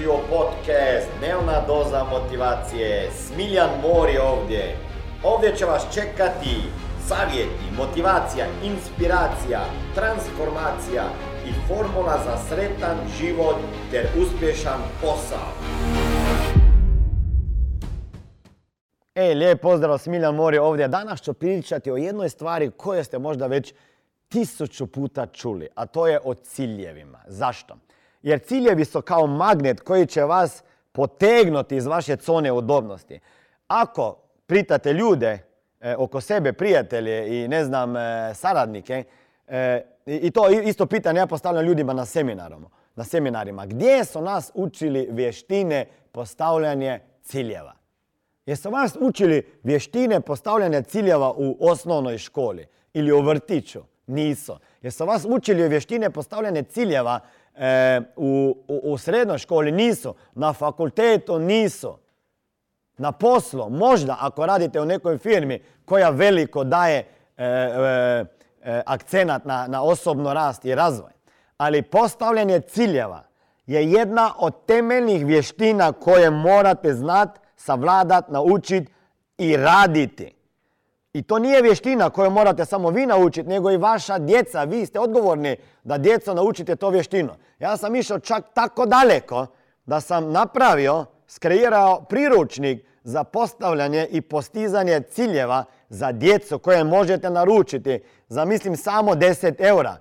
Dobrodošli u podcast Dnevna doza motivacije. Smiljan Mor je ovdje. Ovdje će vas čekati savjeti, motivacija, inspiracija, transformacija i formula za sretan život ter uspješan posao. E, lijep pozdrav, Smiljan Mor je ovdje. Danas ću pričati o jednoj stvari koju ste možda već tisuću puta čuli, a to je o ciljevima. Zašto? Jer ciljevi su kao magnet koji će vas potegnuti iz vaše zone udobnosti. Ako pritate ljude e, oko sebe, prijatelje i ne znam, e, saradnike, e, i to isto pitanje ja postavljam ljudima na seminarom, na seminarima. Gdje su nas učili vještine postavljanje ciljeva? Jesu vas učili vještine postavljanja ciljeva u osnovnoj školi ili u vrtiću? Nisu. Jesu vas učili vještine postavljanja ciljeva e, u, u, srednjoj školi? Nisu. Na fakultetu nisu. Na poslu, možda ako radite u nekoj firmi koja veliko daje e, e, e akcenat na, na osobno rast i razvoj. Ali postavljanje ciljeva je jedna od temeljnih vještina koje morate znati, savladati, naučiti i raditi. I to nije vještina koju morate samo vi naučiti, nego i vaša djeca. Vi ste odgovorni da djeca naučite to vještinu. Ja sam išao čak tako daleko da sam napravio, skreirao priručnik za postavljanje i postizanje ciljeva za djecu koje možete naručiti za mislim samo 10 eura.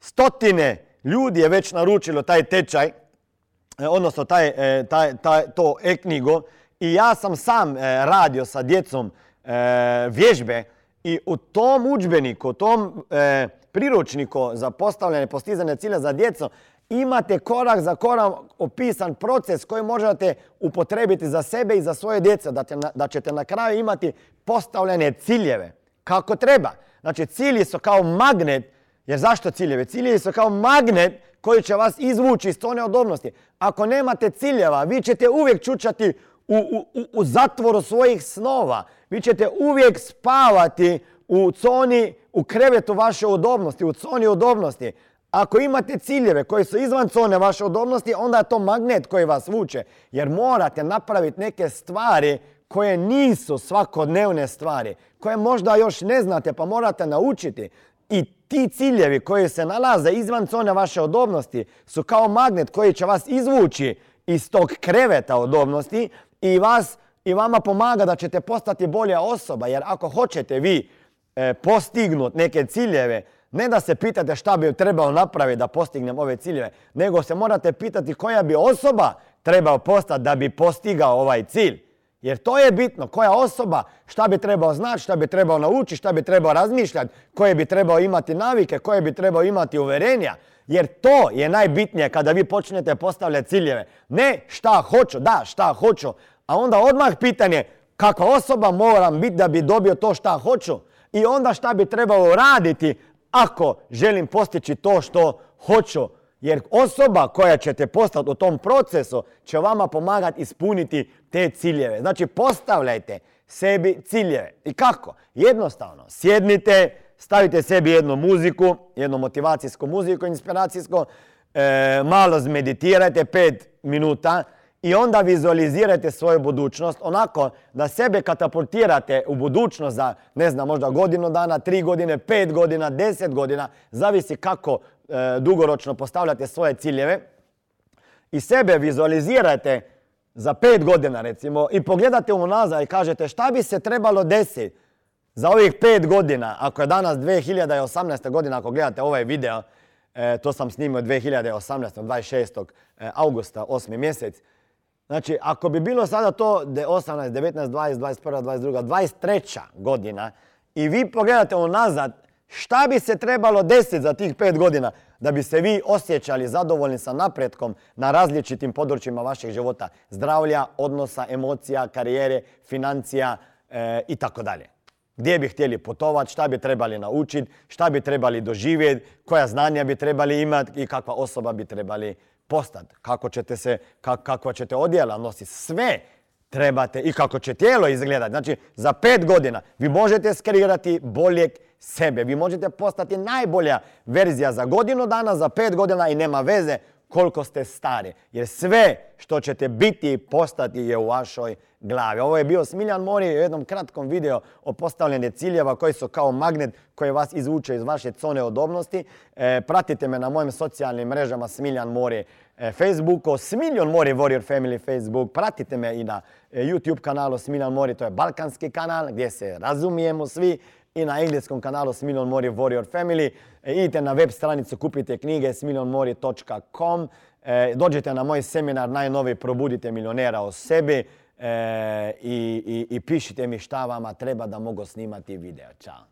Stotine ljudi je već naručilo taj tečaj, e, odnosno taj, e, taj, taj, to e-knjigo i ja sam sam e, radio sa djecom vježbe i u tom udžbeniku, u tom e, priručniku za postavljanje postizanje cilja za djecu imate korak za korak opisan proces koji možete upotrebiti za sebe i za svoje djece, da, da ćete na kraju imati postavljene ciljeve kako treba. Znači cilji su kao magnet, jer zašto ciljevi? Ciljevi su kao magnet koji će vas izvući iz tone odobnosti. Ako nemate ciljeva, vi ćete uvijek čučati u, u, u zatvoru svojih snova. Vi ćete uvijek spavati u coni, u krevetu vaše udobnosti, u coni udobnosti. Ako imate ciljeve koji su izvan cone vaše udobnosti, onda je to magnet koji vas vuče. Jer morate napraviti neke stvari koje nisu svakodnevne stvari, koje možda još ne znate pa morate naučiti. I ti ciljevi koji se nalaze izvan cone vaše udobnosti su kao magnet koji će vas izvući iz tog kreveta udobnosti i vas i vama pomaga da ćete postati bolja osoba. Jer ako hoćete vi e, postignuti neke ciljeve, ne da se pitate šta bi trebao napraviti da postignem ove ciljeve, nego se morate pitati koja bi osoba trebao postati da bi postigao ovaj cilj. Jer to je bitno, koja osoba, šta bi trebao znati, šta bi trebao naučiti, šta bi trebao razmišljati, koje bi trebao imati navike, koje bi trebao imati uverenja. Jer to je najbitnije kada vi počnete postavljati ciljeve. Ne šta hoću, da šta hoću, a onda odmah pitanje kakva osoba moram biti da bi dobio to šta hoću i onda šta bi trebalo raditi ako želim postići to što hoću. Jer osoba koja ćete postati u tom procesu će vama pomagati ispuniti te ciljeve. Znači postavljajte sebi ciljeve. I kako? Jednostavno, sjednite, stavite sebi jednu muziku, jednu motivacijsku muziku, inspiracijsku, e, malo zmeditirajte pet minuta, i onda vizualizirajte svoju budućnost onako da sebe katapultirate u budućnost za, ne znam, možda godinu dana, tri godine, pet godina, deset godina, zavisi kako e, dugoročno postavljate svoje ciljeve i sebe vizualizirate za pet godina recimo i pogledate unazad i kažete šta bi se trebalo desiti za ovih pet godina, ako je danas 2018. godina, ako gledate ovaj video, e, to sam snimio 2018. 26. E, augusta, 8. mjesec, Znači, ako bi bilo sada to 18, 19, 20, 21, 22, 23 godina i vi pogledate unazad šta bi se trebalo desiti za tih pet godina da bi se vi osjećali zadovoljni sa napretkom na različitim područjima vašeg života. Zdravlja, odnosa, emocija, karijere, financija e, i tako dalje. Gdje bi htjeli putovati, šta bi trebali naučiti, šta bi trebali doživjeti, koja znanja bi trebali imati i kakva osoba bi trebali postati, kako ćete se, kakva ćete odjela nositi, sve trebate i kako će tijelo izgledati. Znači, za pet godina vi možete skreirati boljeg sebe. Vi možete postati najbolja verzija za godinu dana, za pet godina i nema veze koliko ste stari. Jer sve što ćete biti i postati je u vašoj glavi. Ovo je bio Smiljan Mori u jednom kratkom video o postavljanju ciljeva koji su kao magnet koji vas izvuče iz vaše zone odobnosti. E, pratite me na mojim socijalnim mrežama Smiljan Mori Facebooku, Smiljan Mori Warrior Family Facebook. Pratite me i na e, YouTube kanalu Smiljan Mori, to je balkanski kanal gdje se razumijemo svi i na engleskom kanalu Smiljan Mori Warrior Family. idite na web stranicu, kupite knjige smiljanmori.com. dođite na moj seminar najnoviji Probudite milionera o sebi. E, i, i, pišite mi šta vama treba da mogu snimati video. Ćao.